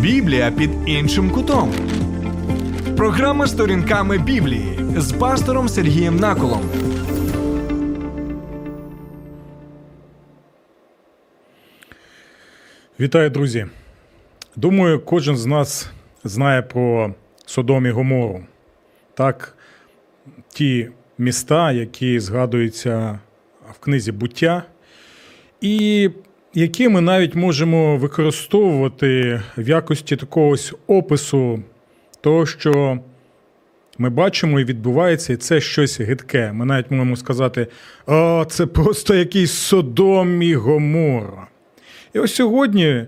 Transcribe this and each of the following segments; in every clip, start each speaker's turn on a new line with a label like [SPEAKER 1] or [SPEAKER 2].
[SPEAKER 1] Біблія під іншим кутом. Програма сторінками Біблії з пастором Сергієм Наколом.
[SPEAKER 2] Вітаю, друзі! Думаю, кожен з нас знає про Содом і Гомору. Так, ті міста, які згадуються в книзі буття, і які ми навіть можемо використовувати в якості такого ось опису того, що ми бачимо і відбувається, і це щось гидке. Ми навіть можемо сказати, а це просто якийсь Содом і Гомора. І ось сьогодні,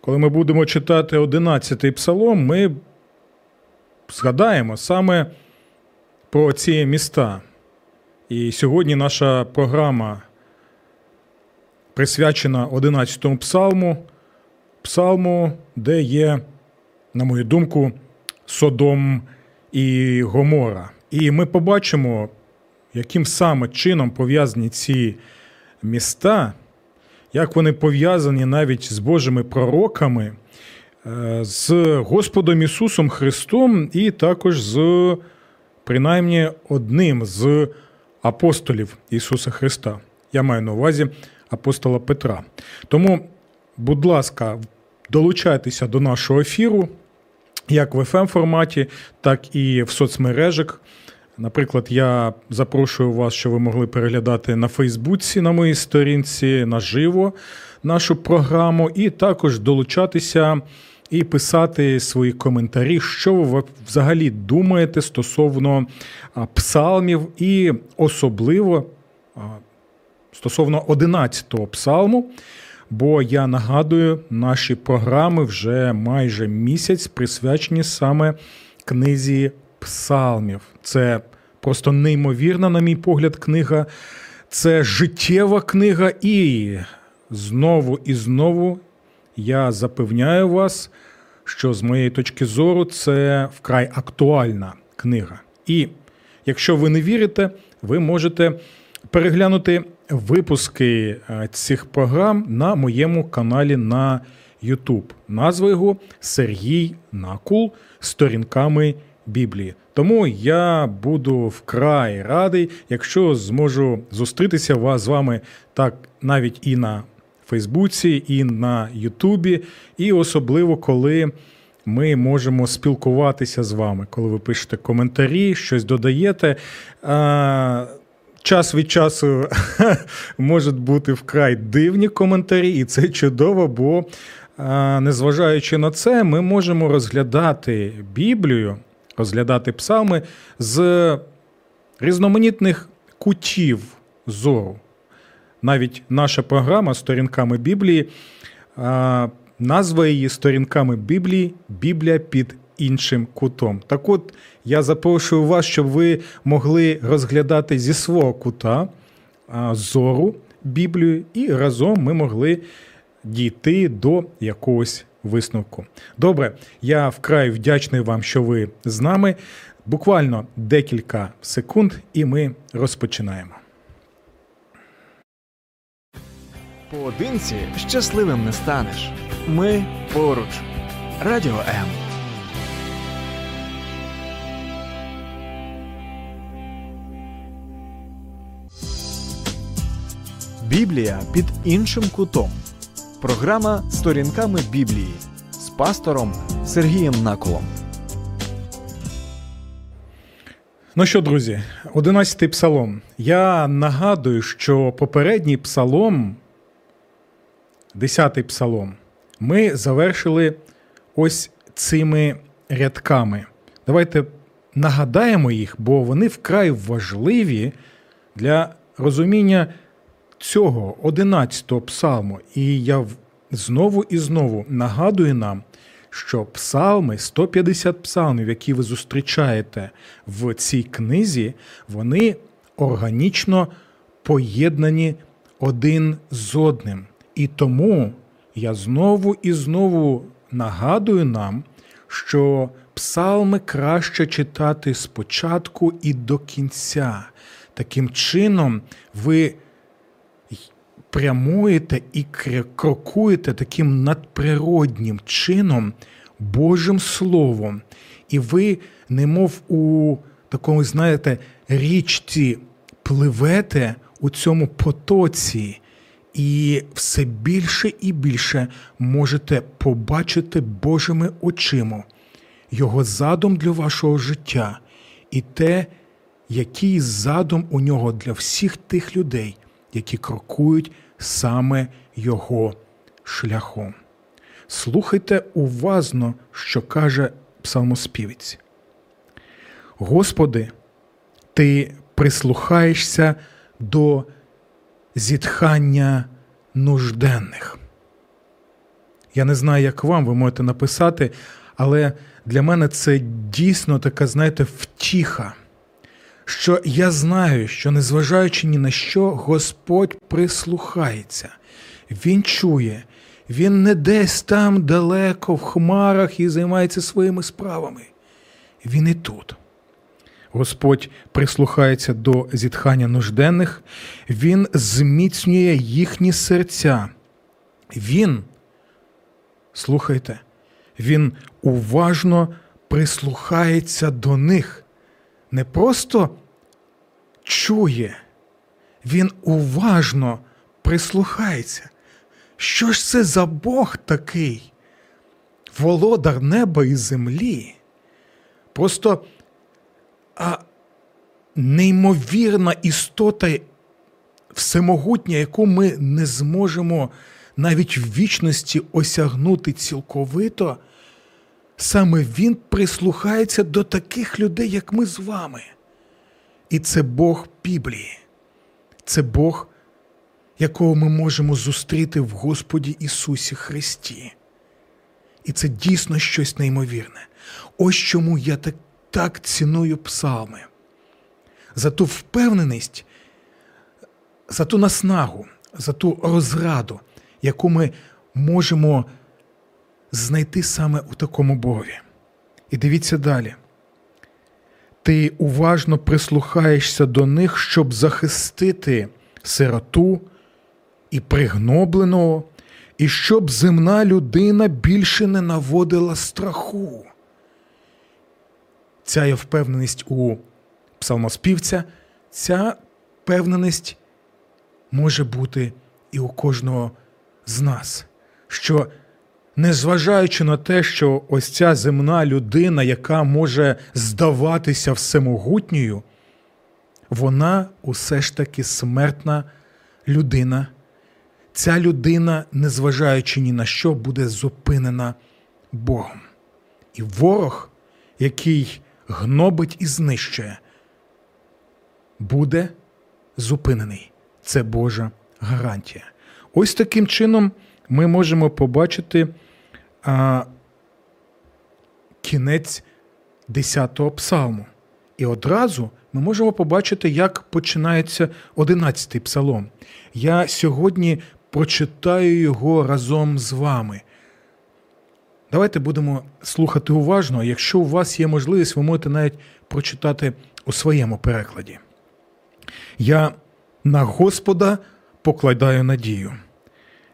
[SPEAKER 2] коли ми будемо читати 11-й псалом, ми згадаємо саме про ці міста. І сьогодні наша програма присвячена 11-му псалму, псалму, де є, на мою думку, Содом і Гомора. І ми побачимо, яким саме чином пов'язані ці міста як вони пов'язані навіть з Божими пророками, е, з Господом Ісусом Христом, і також з принаймні одним з апостолів Ісуса Христа. Я маю на увазі апостола Петра. Тому, будь ласка, долучайтеся до нашого ефіру, як в fm форматі, так і в соцмережах. Наприклад, я запрошую вас, щоб ви могли переглядати на Фейсбуці на моїй сторінці наживо нашу програму, і також долучатися і писати свої коментарі, що ви взагалі думаєте стосовно псалмів, і особливо стосовно 11-го псалму. Бо я нагадую, наші програми вже майже місяць присвячені саме книзі псалмів. Це просто неймовірна, на мій погляд, книга. Це життєва книга, і знову і знову я запевняю вас, що з моєї точки зору це вкрай актуальна книга. І якщо ви не вірите, ви можете переглянути випуски е, цих програм на моєму каналі на YouTube. Назва його Сергій Накул сторінками Біблії. Тому я буду вкрай радий, якщо зможу зустрітися з вами так навіть і на Фейсбуці, і на Ютубі, і особливо коли. Ми можемо спілкуватися з вами, коли ви пишете коментарі, щось додаєте. Час від часу можуть бути вкрай дивні коментарі, і це чудово, бо незважаючи на це, ми можемо розглядати Біблію розглядати псалми з різноманітних кутів зору. Навіть наша програма сторінками Біблії, назва її сторінками Біблії Біблія під іншим кутом. Так от я запрошую вас, щоб ви могли розглядати зі свого кута зору Біблію, і разом ми могли дійти до якогось висновку. Добре, я вкрай вдячний вам, що ви з нами. Буквально декілька секунд, і ми розпочинаємо.
[SPEAKER 1] Поодинці щасливим не станеш. Ми поруч. Радіо М. Біблія під іншим кутом. Програма Сторінками Біблії з пастором Сергієм Наколом.
[SPEAKER 2] Ну що, друзі, одинадцятий псалом. Я нагадую, що попередній псалом, десятий псалом, ми завершили ось цими рядками. Давайте нагадаємо їх, бо вони вкрай важливі для розуміння цього 11-го псалму, і я знову і знову нагадую нам, що псалми, 150 псалмів, які ви зустрічаєте в цій книзі, вони органічно поєднані один з одним. І тому я знову і знову нагадую нам, що псалми краще читати спочатку і до кінця. Таким чином, ви прямуєте і крокуєте таким надприроднім чином Божим Словом, і ви, немов у такому, знаєте, річці пливете у цьому потоці, і все більше і більше можете побачити Божими очима його задум для вашого життя і те, який задум у нього для всіх тих людей, які крокують саме його шляхом. Слухайте уважно, що каже псалмоспівець. Господи, ти прислухаєшся до зітхання нужденних. Я не знаю, як вам, ви можете написати, але для мене це дійсно така, знаєте, втіха, що я знаю, що незважаючи ні на що, Господь прислухається, Він чує, Він не десь там далеко в хмарах і займається своїми справами. Він і тут. Господь прислухається до зітхання нужденних, Він зміцнює їхні серця. Він, слухайте, Він уважно прислухається до них, не просто чує, він уважно прислухається. Що ж це за Бог такий? Володар неба і землі? Просто а, неймовірна істота всемогутня, яку ми не зможемо навіть в вічності осягнути цілковито, саме він прислухається до таких людей, як ми з вами. І це Бог Біблії, це Бог, якого ми можемо зустріти в Господі Ісусі Христі. І це дійсно щось неймовірне. Ось чому я так, так ціную псалми. За ту впевненість, за ту наснагу, за ту розраду, яку ми можемо знайти саме у такому Богові. І дивіться далі. Ти уважно прислухаєшся до них, щоб захистити сироту і пригнобленого, і щоб земна людина більше не наводила страху. Ця є впевненість у псалмоспівця, ця впевненість може бути і у кожного з нас, що незважаючи на те, що ось ця земна людина, яка може здаватися всемогутньою, вона усе ж таки смертна людина. Ця людина, незважаючи ні на що, буде зупинена Богом. І ворог, який гнобить і знищує, буде зупинений. Це Божа гарантія. Ось таким чином ми можемо побачити а, кінець 10-го псалму. І одразу ми можемо побачити, як починається 11-й псалом. Я сьогодні прочитаю його разом з вами. Давайте будемо слухати уважно. Якщо у вас є можливість, ви можете навіть прочитати у своєму перекладі. Я на Господа покладаю надію.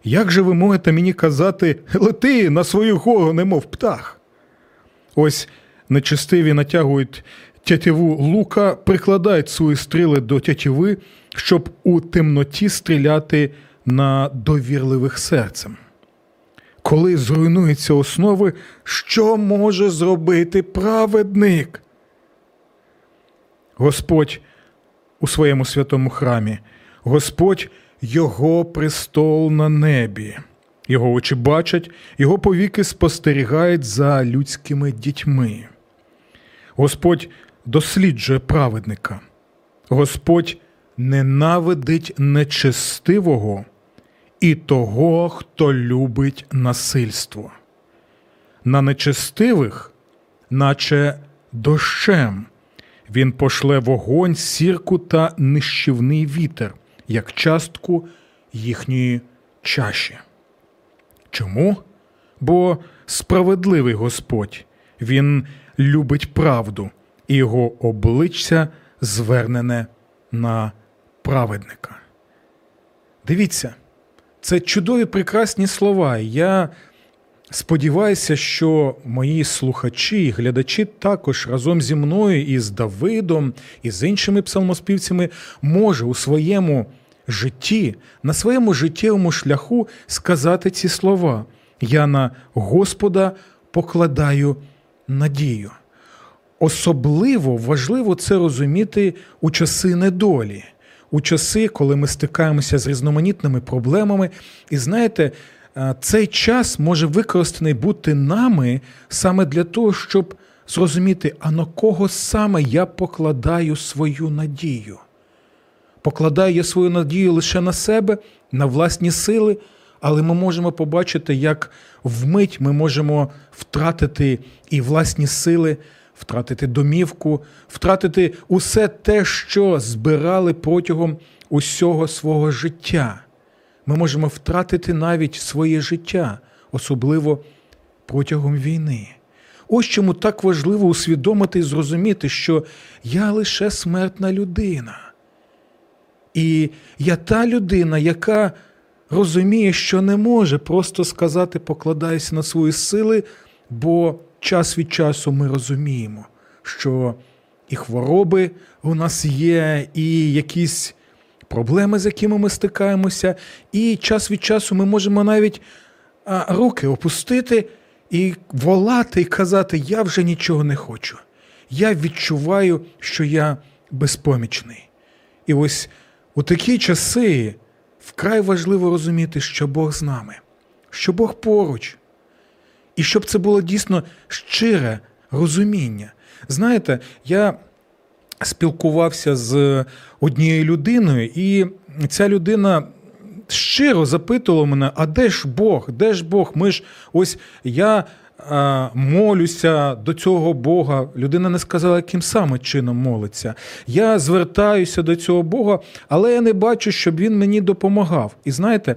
[SPEAKER 2] Як же ви можете мені казати, лети на свою гору, немов птах? Ось нечистиві натягують тятіву лука, прикладають свої стріли до тятіви, щоб у темноті стріляти на довірливих серцем. Коли зруйнуються основи, що може зробити праведник? Господь у своєму святому храмі, Господь його престол на небі. Його очі бачать, його повіки спостерігають за людськими дітьми. Господь досліджує праведника. Господь ненавидить нечестивого і того, хто любить насильство. На нечестивих, наче дощем, він пошле вогонь, сірку та нищівний вітер, як частку їхньої чаші. Чому? Бо справедливий Господь, Він любить правду, і його обличчя звернене на праведника. Дивіться, Це чудові прекрасні слова. Я сподіваюся, що мої слухачі і глядачі також разом зі мною і з Давидом, і з іншими псалмоспівцями може у своєму житті, на своєму життєвому шляху сказати ці слова. Я на Господа покладаю надію. Особливо важливо це розуміти у часи недолі, у часи, коли ми стикаємося з різноманітними проблемами. І знаєте, цей час може використаний бути нами саме для того, щоб зрозуміти, а на кого саме я покладаю свою надію. Покладаю я свою надію лише на себе, на власні сили, але ми можемо побачити, як вмить ми можемо втратити і власні сили, втратити домівку, втратити усе те, що збирали протягом усього свого життя. Ми можемо втратити навіть своє життя, особливо протягом війни. Ось чому так важливо усвідомити і зрозуміти, що я лише смертна людина. І я та людина, яка розуміє, що не може просто сказати, покладайся на свої сили, бо час від часу ми розуміємо, що і хвороби у нас є, і якісь проблеми, з якими ми стикаємося, і час від часу ми можемо навіть руки опустити і волати, і казати: Я вже нічого не хочу. Я відчуваю, що я безпомічний. І ось у такі часи вкрай важливо розуміти, що Бог з нами, що Бог поруч, і щоб це було дійсно щире розуміння. Знаєте, я спілкувався з однією людиною, і ця людина щиро запитувала мене: а де ж Бог? Де ж Бог? Ми ж ось я. Молюся до цього Бога. Людина не сказала, яким саме чином молиться. Я звертаюся до цього Бога, але я не бачу, щоб він мені допомагав. І знаєте,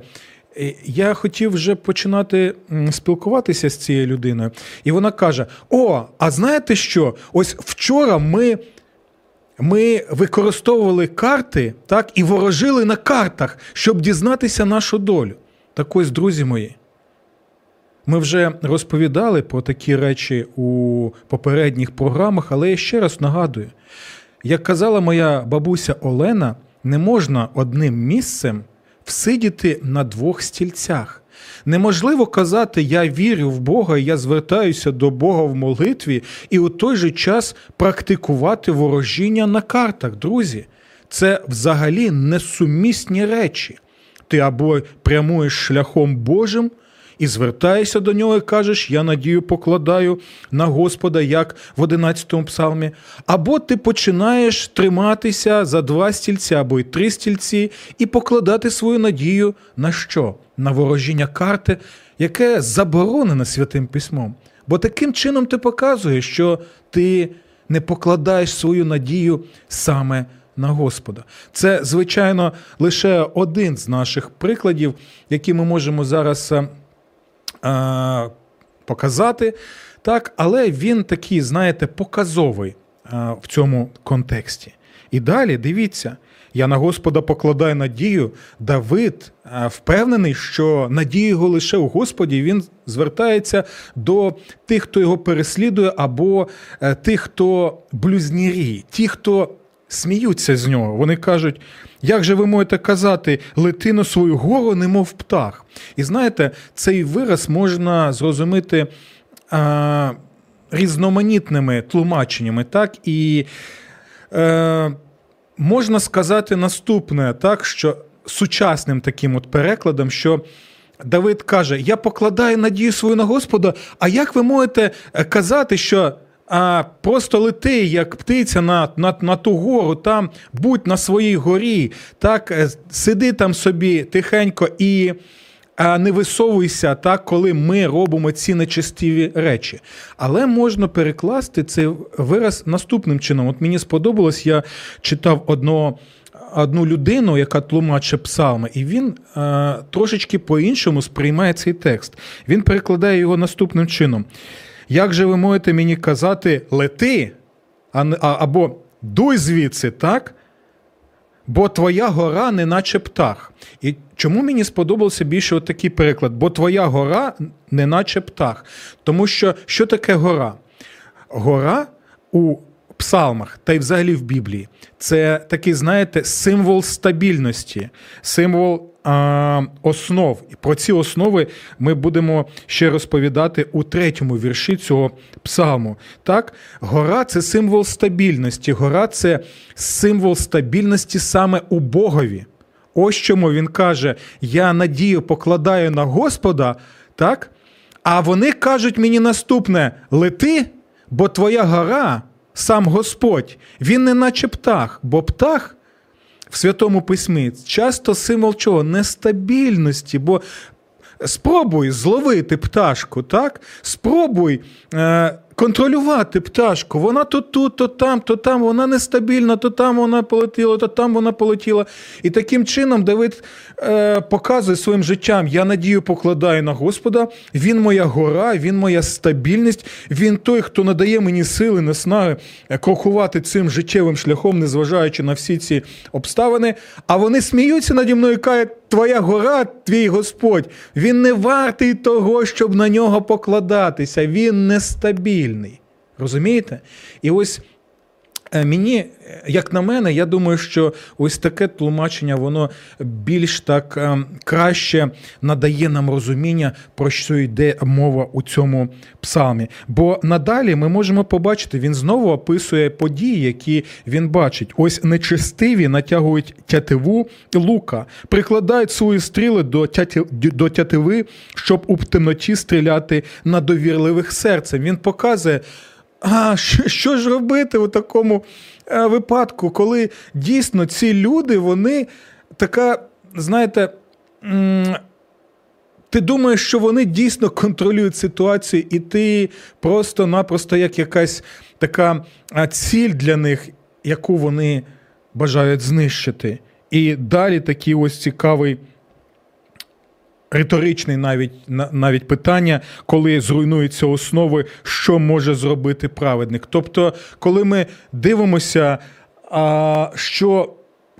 [SPEAKER 2] я хотів вже починати спілкуватися з цією людиною, і вона каже: О, а знаєте що? Ось вчора ми. Ми використовували карти так, і ворожили на картах, щоб дізнатися нашу долю. Так ось, друзі мої, ми вже розповідали про такі речі у попередніх програмах, але я ще раз нагадую: як казала моя бабуся Олена, не можна одним місцем всидіти на двох стільцях. Неможливо казати, я вірю в Бога, я звертаюся до Бога в молитві, і у той же час практикувати ворожіння на картах, друзі. Це взагалі несумісні речі. Ти або прямуєш шляхом Божим і звертаєшся до нього і кажеш, я надію покладаю на Господа, як в 11 псалмі, або ти починаєш триматися за два стільці або й три стільці, і покладати свою надію на що? На ворожіння карти, яке заборонене святим письмом. Бо таким чином ти показуєш, що ти не покладаєш свою надію саме на Господа. Це, звичайно, лише один з наших прикладів, які ми можемо зараз Е, показати, так, але він такий, знаєте, показовий е, в цьому контексті. І далі дивіться, я на Господа покладаю надію. Давид е, впевнений, що надія його лише у Господі. Він звертається до тих, хто його переслідує, або тих, хто блюзнірі, ті, хто сміються з нього. Вони кажуть, як же ви можете казати, лети на свою гору, немов птах? І знаєте, цей вираз можна зрозуміти а, різноманітними тлумаченнями, так? І е, можна сказати наступне, так, що сучасним таким от перекладом, що. Давид каже: Я покладаю надію свою на Господа. А як ви можете казати, що а просто лети, як птиця на на, на ту гору, там будь на своїй горі, так е, сиди там собі тихенько і не висовуйся, так, коли ми робимо ці нечистиві речі. Але можна перекласти цей вираз наступним чином. От мені сподобалось, я читав одного. Одну людину, яка тлумачить псалми, і він е, трошечки по-іншому сприймає цей текст. Він перекладає його наступним чином. Як же ви можете мені казати лети або дуй звідси, так? бо твоя гора не наче птах. І чому мені сподобався більше такий переклад? Бо твоя гора не наче птах. Тому що що таке гора? Гора у псалмах та й взагалі в Біблії це такий, знаєте, символ стабільності, символ основ. І про ці основи ми будемо ще розповідати у третьому вірші цього псалму. Так, гора це символ стабільності. Гора це символ стабільності саме у Богові. Ось чому він каже: Я надію покладаю на Господа, так? А вони кажуть мені наступне: лети, бо твоя гора, сам Господь, він не наче птах, бо птах в Святому Письмі часто символ чого? Нестабільності. бо Спробуй зловити пташку, так? Спробуй е, контролювати пташку. Вона то тут, то там, то там, вона нестабільна, то там вона полетіла, то там вона полетіла. І таким чином Давид е, показує своїм життям: я надію покладаю на Господа, він моя гора, він моя стабільність, він той, хто надає мені сили, наснаги крокувати цим життєвим шляхом, незважаючи на всі ці обставини. А вони сміються наді мною і кажуть, Твоя гора, твій Господь, він не вартий того, щоб на нього покладатися. Він нестабільний. Розумієте? І ось мені, як на мене, я думаю, що ось таке тлумачення, воно більш так е, краще надає нам розуміння, про що йде мова у цьому псалмі. Бо надалі ми можемо побачити, він знову описує події, які він бачить. Ось нечестиві натягують тятиву лука, прикладають свої стріли до тяти, до тятиви, щоб у темноті стріляти на довірливих серцем. Він показує. А що, що ж робити у такому е, випадку, коли дійсно ці люди, вони така, знаєте, ти думаєш, що вони дійсно контролюють ситуацію, і ти просто-напросто як якась така ціль для них, яку вони бажають знищити. І далі такий ось цікавий. Риторичний навіть навіть питання, коли зруйнуються основи, що може зробити праведник. Тобто, коли ми дивимося, що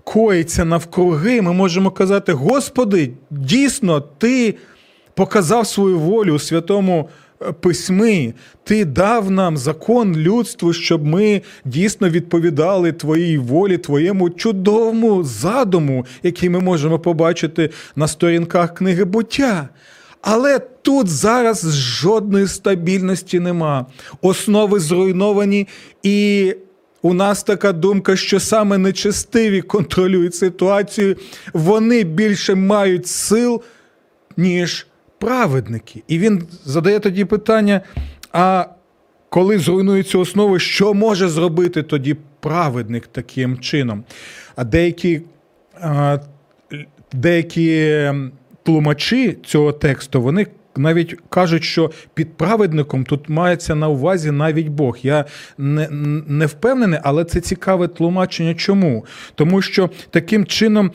[SPEAKER 2] коїться навкруги, ми можемо казати: Господи, дійсно, Ти показав свою волю у святому письмі, Ти дав нам закон людству, щоб ми дійсно відповідали Твоїй волі, Твоєму чудовому задуму, який ми можемо побачити на сторінках книги буття. Але тут зараз жодної стабільності нема. Основи зруйновані, і у нас така думка, що саме нечестиві контролюють ситуацію, вони більше мають сил, ніж праведники. І він задає тоді питання: а коли зруйнуються основи, що може зробити тоді праведник таким чином? А деякі, деякі ем, тлумачі цього тексту, вони. Навіть кажуть, що під праведником тут мається на увазі навіть Бог. Я не, не впевнений, але це цікаве тлумачення. Чому? Тому що таким чином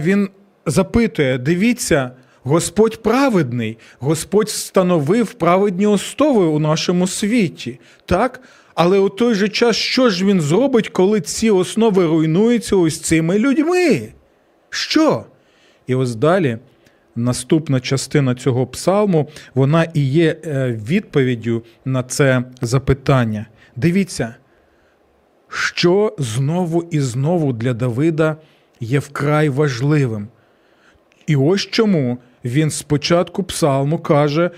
[SPEAKER 2] він запитує: дивіться, Господь праведний, Господь встановив праведні основи у нашому світі. Так? Але у той же час, що ж він зробить, коли ці основи руйнуються ось цими людьми? Що? І ось далі наступна частина цього псалму, вона і є е, відповіддю на це запитання. Дивіться, що знову і знову для Давида є вкрай важливим. І ось чому він спочатку псалму каже: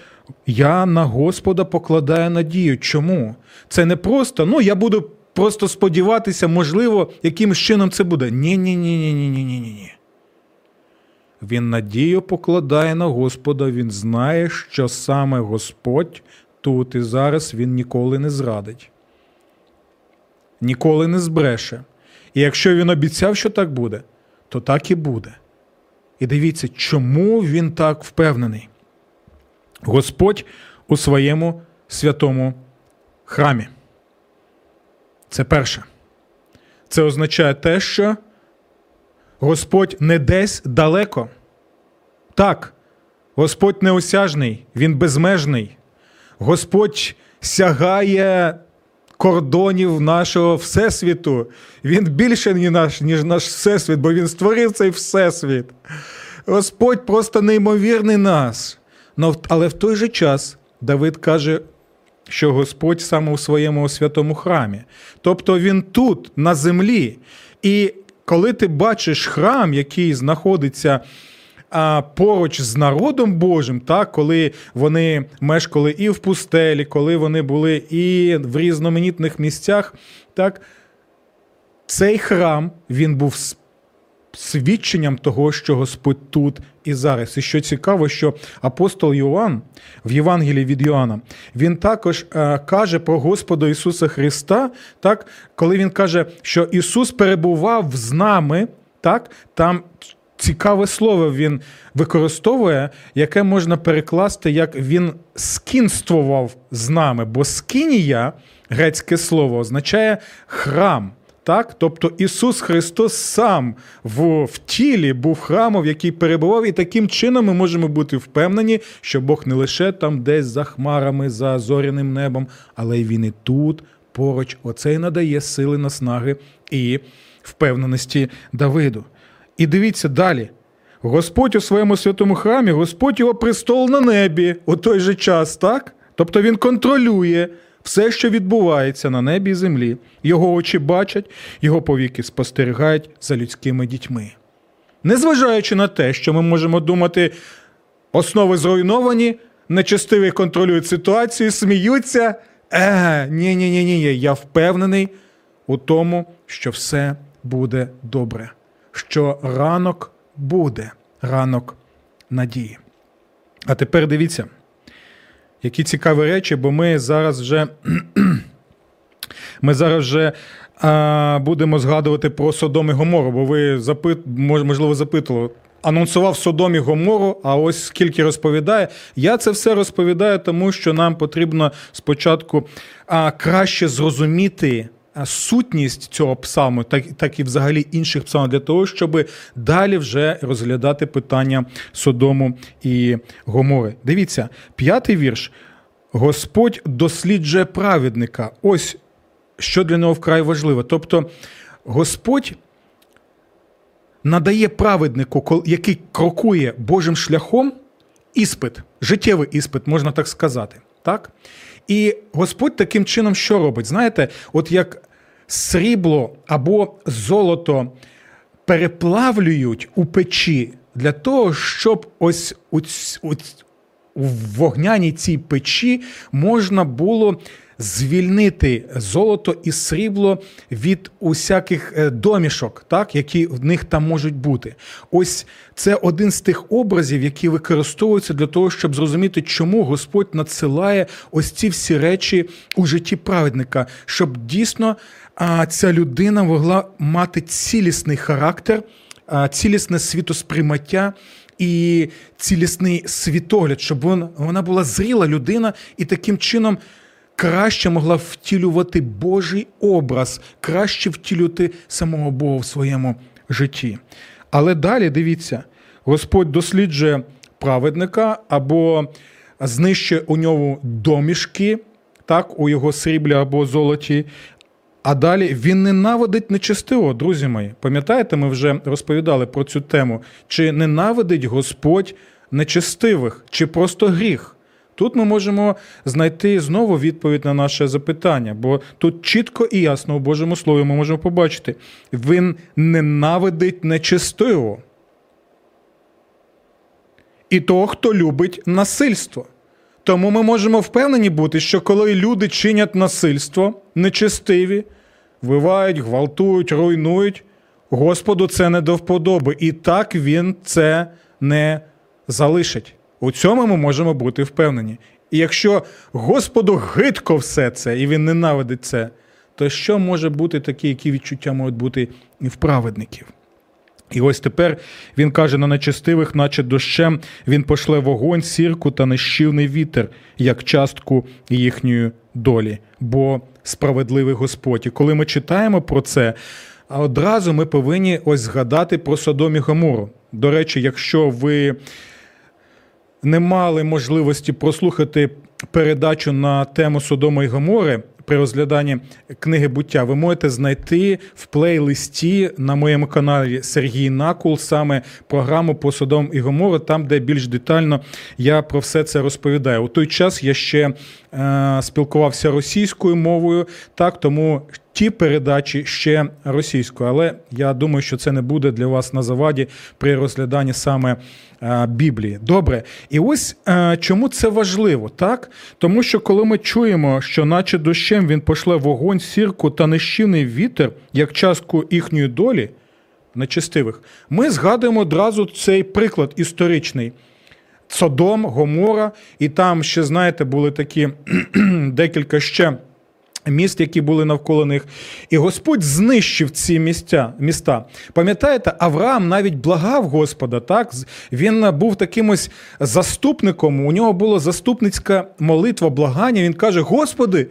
[SPEAKER 2] Я на Господа покладаю надію. Чому? Це не просто, ну я буду просто сподіватися, можливо, якимось чином це буде. Ні, ні, ні, ні, ні, ні, ні, ні. Він надію покладає на Господа, він знає, що саме Господь тут і зараз він ніколи не зрадить, ніколи не збреше. І якщо він обіцяв, що так буде, то так і буде. І дивіться, чому він так впевнений. Господь у своєму святому храмі. Це перше. Це означає те, що Господь не десь далеко. Так, Господь неосяжний, Він безмежний. Господь сягає кордонів нашого всесвіту. Він більше ніж наш, ніж наш всесвіт, бо він створив цей всесвіт. Господь просто неймовірний нас. Але в той же час Давид каже, що Господь саме у своєму святому храмі. Тобто він тут, на землі. І коли ти бачиш храм, який знаходиться а, поруч з народом Божим, так, коли вони мешкали і в пустелі, коли вони були і в різноманітних місцях, так, цей храм він був свідченням того, що Господь тут і зараз. І що цікаво, що апостол Йоанн в Євангелії від Йоанна, він також е, каже про Господа Ісуса Христа, так, коли він каже, що Ісус перебував з нами, так, там цікаве слово він використовує, яке можна перекласти, як він скінствував з нами, бо скинія, грецьке слово, означає храм. Так, тобто Ісус Христос сам в, в тілі був храмом, в який перебував, і таким чином ми можемо бути впевнені, що Бог не лише там десь за хмарами, за зоряним небом, але й він і тут поруч. Оце й надає сили, наснаги і впевненості Давиду. І дивіться далі. Господь у своєму святому храмі, Господь його престол на небі у той же час, так? Тобто він контролює все, що відбувається на небі і землі. Його очі бачать, його повіки спостерігають за людськими дітьми. Незважаючи на те, що ми можемо думати, основи зруйновані, нечестиві контролюють ситуацію, сміються. Е, ні, ні, ні, ні, я впевнений у тому, що все буде добре, що ранок буде, ранок надії. А тепер дивіться, які цікаві речі, бо ми зараз вже ми зараз вже а, будемо згадувати про Содом і Гомору, бо ви запит, можливо запитували. Анонсував Содом і Гомору, а ось скільки розповідає. Я це все розповідаю, тому що нам потрібно спочатку а, краще зрозуміти сутність цього псалму, так, так і взагалі інших псалмів, для того, щоб далі вже розглядати питання Содому і Гомори. Дивіться, п'ятий вірш. Господь досліджує праведника. Ось що для нього вкрай важливо. Тобто Господь надає праведнику, який крокує Божим шляхом, іспит, життєвий іспит, можна так сказати. Так? І Господь таким чином що робить? Знаєте, от як срібло або золото переплавлюють у печі для того, щоб ось у, у, у вогняній цій печі можна було звільнити золото і срібло від усяких е, домішок, так, які в них там можуть бути. Ось це один з тих образів, які використовуються для того, щоб зрозуміти, чому Господь надсилає ось ці всі речі у житті праведника, щоб дійсно а, ця людина могла мати цілісний характер, цілісне світосприймаття і цілісний світогляд, щоб вона, була зріла людина і таким чином краще могла втілювати Божий образ, краще втілювати самого Бога в своєму житті. Але далі дивіться, Господь досліджує праведника або знищує у нього домішки, так, у його сріблі або золоті. А далі він ненавидить нечестиво, друзі мої. Пам'ятаєте, ми вже розповідали про цю тему. Чи ненавидить Господь нечестивих, чи просто гріх? Тут ми можемо знайти знову відповідь на наше запитання, бо тут чітко і ясно у Божому Слові ми можемо побачити: він ненавидить нечестиво. І того, хто любить насильство. Тому ми можемо впевнені бути, що коли люди чинять насильство, нечестиві, вбивають, гвалтують, руйнують, Господу це не до вподоби. І так він це не залишить. У цьому ми можемо бути впевнені. І якщо Господу гидко все це, і він ненавидить це, то що може бути таке, які відчуття можуть бути і в праведників? І ось тепер він каже на нечестивих, наче дощем, він пошле вогонь, сірку та нещівний вітер, як частку їхньої долі, бо справедливий Господь. І коли ми читаємо про це, одразу ми повинні ось згадати про Содом і Гомору. До речі, якщо ви не мали можливості прослухати передачу на тему Содома і Гомори, при розгляданні книги буття, ви можете знайти в плейлисті на моєму каналі Сергій Накул саме програму по Содом і Гомору, там, де більш детально я про все це розповідаю. У той час я ще е, спілкувався російською мовою, так тому ті передачі ще російською, але я думаю, що це не буде для вас на заваді при розгляданні саме е, Біблії. Добре, і ось е, чому це важливо, так? Тому що коли ми чуємо, що, наче дощем він пошле вогонь, сірку та нещівний вітер, як частку їхньої долі, нечестивих, ми згадуємо одразу цей приклад історичний. Содом, Гомора, і там ще, знаєте, були такі декілька ще міст, які були навколо них. І Господь знищив ці місця, міста. Пам'ятаєте, Авраам навіть благав Господа, так? Він був таким ось заступником, у нього була заступницька молитва, благання. Він каже: Господи,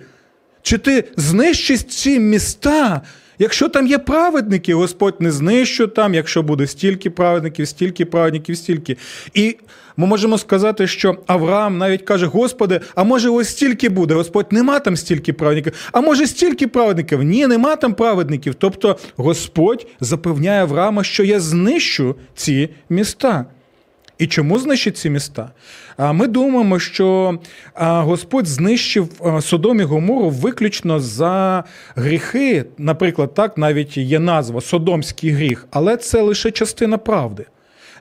[SPEAKER 2] чи ти знищиш ці міста? Якщо там є праведники, Господь не знищу там, якщо буде стільки праведників, стільки праведників, стільки. І ми можемо сказати, що Авраам навіть каже: Господи, а може ось стільки буде? Господь нема там стільки праведників, а може стільки праведників? Ні, нема там праведників. Тобто Господь запевняє Авраама, що я знищу ці міста. І чому знищить ці міста? Ми думаємо, що Господь знищив Содом і Гомору виключно за гріхи. Наприклад, так навіть є назва Содомський гріх, але це лише частина правди.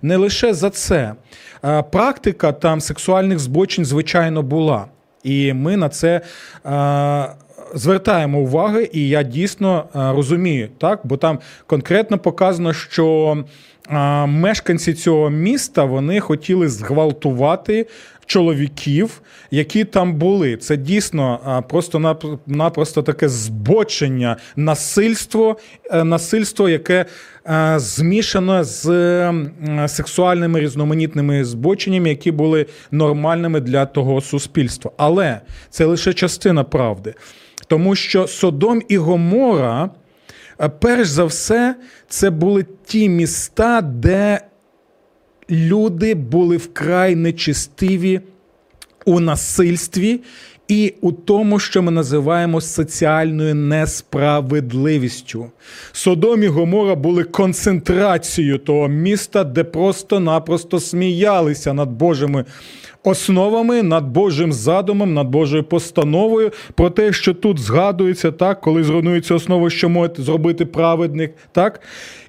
[SPEAKER 2] Не лише за це. Практика там сексуальних збочень, звичайно, була. І ми на це звертаємо уваги, і я дійсно розумію, так, бо там конкретно показано, що мешканці цього міста вони хотіли зґвалтувати чоловіків, які там були. Це дійсно просто напросто таке збочення, насильство, е, насильство, яке е, змішано з сексуальними різноманітними збоченнями, які були нормальними для того суспільства. Але це лише частина правди. Тому що Содом і Гомора перш за все, це були ті міста, де люди були вкрай нечистиві у насильстві і у тому, що ми називаємо соціальною несправедливістю. Содом і Гомора були концентрацією того міста, де просто-напросто сміялися над Божими основами, над Божим задумом, над Божою постановою про те, що тут згадується, так, коли зруйнується основа, що може зробити праведник. так.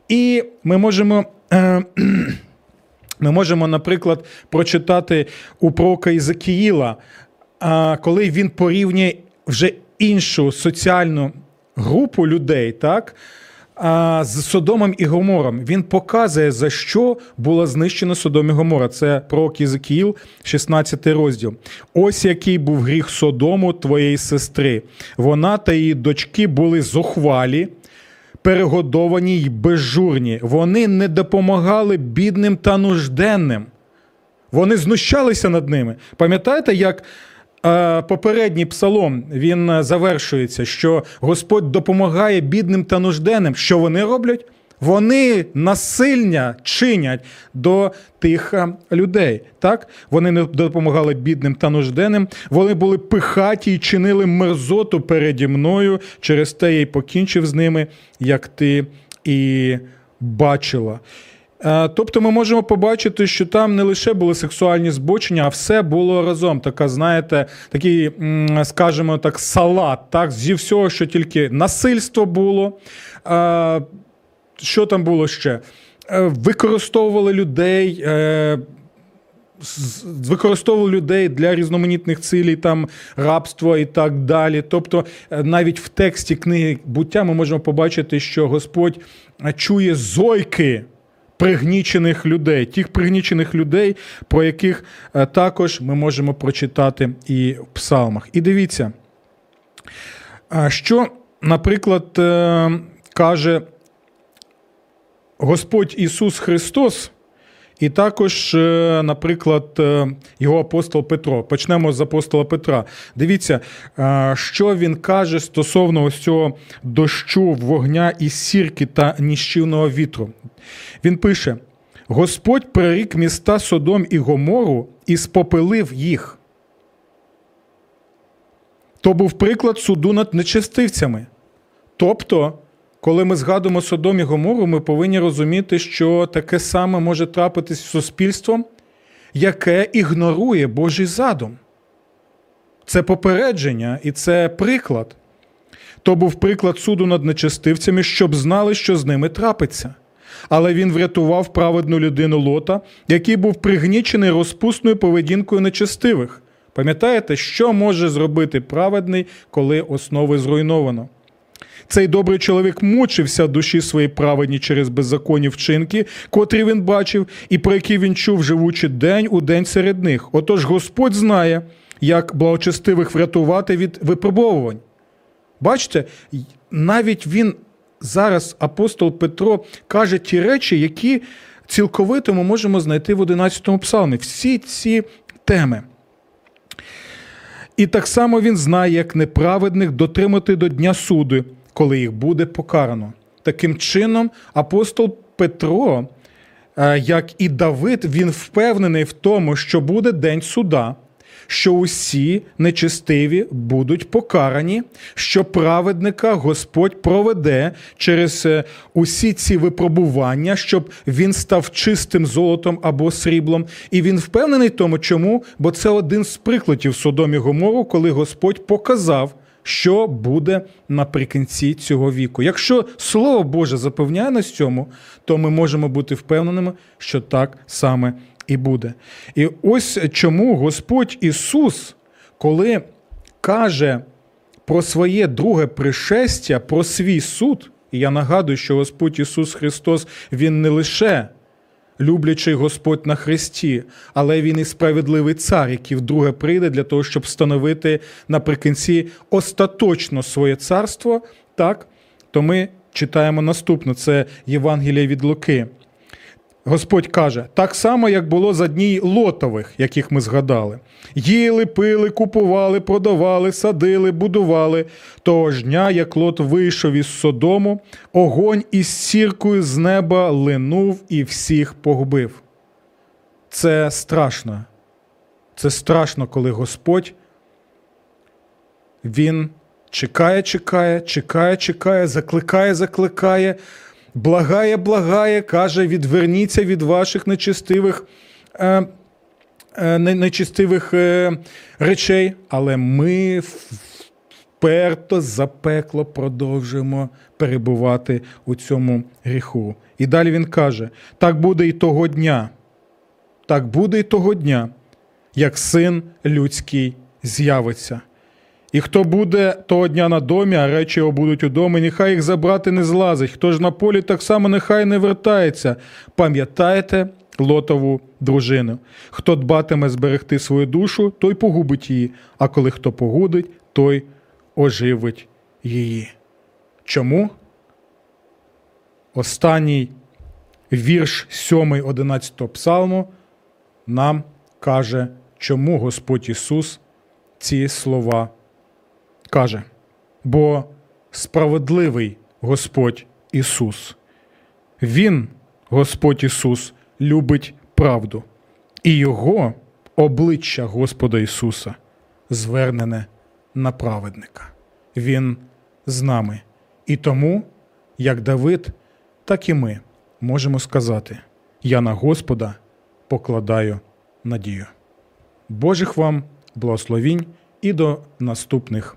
[SPEAKER 2] І ми можемо. Е, ми можемо, наприклад, прочитати у пророка Ізакіїла, коли він порівнює вже іншу соціальну групу людей, так, з Содомом і Гомором. Він показує, за що було знищено Содом і Гомора. Це пророк Єзекіїл, 16 розділ. Ось який був гріх Содому, твоєї сестри. Вона та її дочки були зухвалі. Перегодовані й безжурні, вони не допомагали бідним та нужденним. Вони знущалися над ними. Пам'ятаєте, як попередній псалом він е, завершується, що Господь допомагає бідним та нужденним. Що вони роблять? Вони насильня чинять до тих е, людей. Так? Вони не допомагали бідним та нужденним. Вони були пихаті і чинили мерзоту переді мною. Через те я й покінчив з ними, як ти і бачила. Е, тобто ми можемо побачити, що там не лише були сексуальні збочення, а все було разом. Така, знаєте, такий, скажімо так, салат, так, зі всього, що тільки насильство було. Е, що там було ще? Е, використовували людей. Використовували людей для різноманітних цілей, там рабства і так далі. Тобто, навіть в тексті книги буття ми можемо побачити, що Господь чує зойки пригнічених людей, тих пригнічених людей, про яких е, також ми можемо прочитати і в псалмах. І дивіться, що, наприклад, е, каже Господь Ісус Христос. І також, е, наприклад, е, його апостол Петро. Почнемо з апостола Петра. Дивіться, е, що він каже стосовно ось цього дощу, вогня і сірки та ніщівного вітру. Він пише: Господь прирік міста Содом і Гомору і спопилив їх. То був приклад суду над нечестивцями. Тобто, коли ми згадуємо Содом і Гомору, ми повинні розуміти, що таке саме може трапитись з суспільством, яке ігнорує Божий задум. Це попередження і це приклад. То був приклад суду над нечестивцями, щоб знали, що з ними трапиться. Але він врятував праведну людину Лота, який був пригнічений розпусною поведінкою нечестивих. Пам'ятаєте, що може зробити праведний, коли основи зруйновано? Цей добрий чоловік мучився душі своїй праведні через беззаконні вчинки, котрі він бачив, і про які він чув, живучи день у день серед них. Отож Господь знає, як благочестивих врятувати від випробовувань. Бачите, навіть він зараз, апостол Петро, каже ті речі, які цілковито ми можемо знайти в 11 псалмі. Всі ці теми. І так само він знає, як неправедних дотримати до Дня суду, коли їх буде покарано. Таким чином, апостол Петро, е, як і Давид, він впевнений в тому, що буде день суда, що усі нечестиві будуть покарані, що праведника Господь проведе через е, усі ці випробування, щоб він став чистим золотом або сріблом. І він впевнений в тому, чому? Бо це один з прикладів Содомі Гомору, коли Господь показав. Що буде наприкінці цього віку? Якщо Слово Боже запевняє нас цьому, то ми можемо бути впевненими, що так саме і буде. І ось чому Господь Ісус, коли каже про своє друге пришестя, про свій суд, і я нагадую, що Господь Ісус Христос, Він не лише люблячий Господь на Христі, але Він і справедливий цар, який вдруге прийде для того, щоб встановити наприкінці остаточно своє царство, так, то ми читаємо наступне: це Євангеліє від Луки. Господь каже, так само, як було за дні лотових, яких ми згадали. Їли, пили, купували, продавали, садили, будували. Того ж дня, як лот вийшов із Содому, огонь із сіркою з неба линув і всіх погубив. Це страшно. Це страшно, коли Господь Він чекає, чекає, чекає, чекає, закликає, закликає, благає, благає, каже: відверніться від ваших нечестивих, е, е, не- е, речей, але ми вперто запекло продовжуємо перебувати у цьому гріху. І далі він каже: так буде і того дня, так буде і того дня, як син людський з'явиться. І хто буде того дня на домі, а речі його будуть у домі, нехай їх забрати не злазить. Хто ж на полі, так само нехай не вертається. Пам'ятайте лотову дружину. Хто дбатиме зберегти свою душу, той погубить її, а коли хто погубить, той оживить її. Чому? Останній вірш 7 11 псалму нам каже, чому Господь Ісус ці слова каже. Бо справедливий Господь Ісус. Він, Господь Ісус, любить правду, і Його обличчя Господа Ісуса звернене на праведника. Він з нами. І тому, як Давид, так і ми можемо сказати: Я на Господа покладаю надію. Божих вам благословінь і до наступних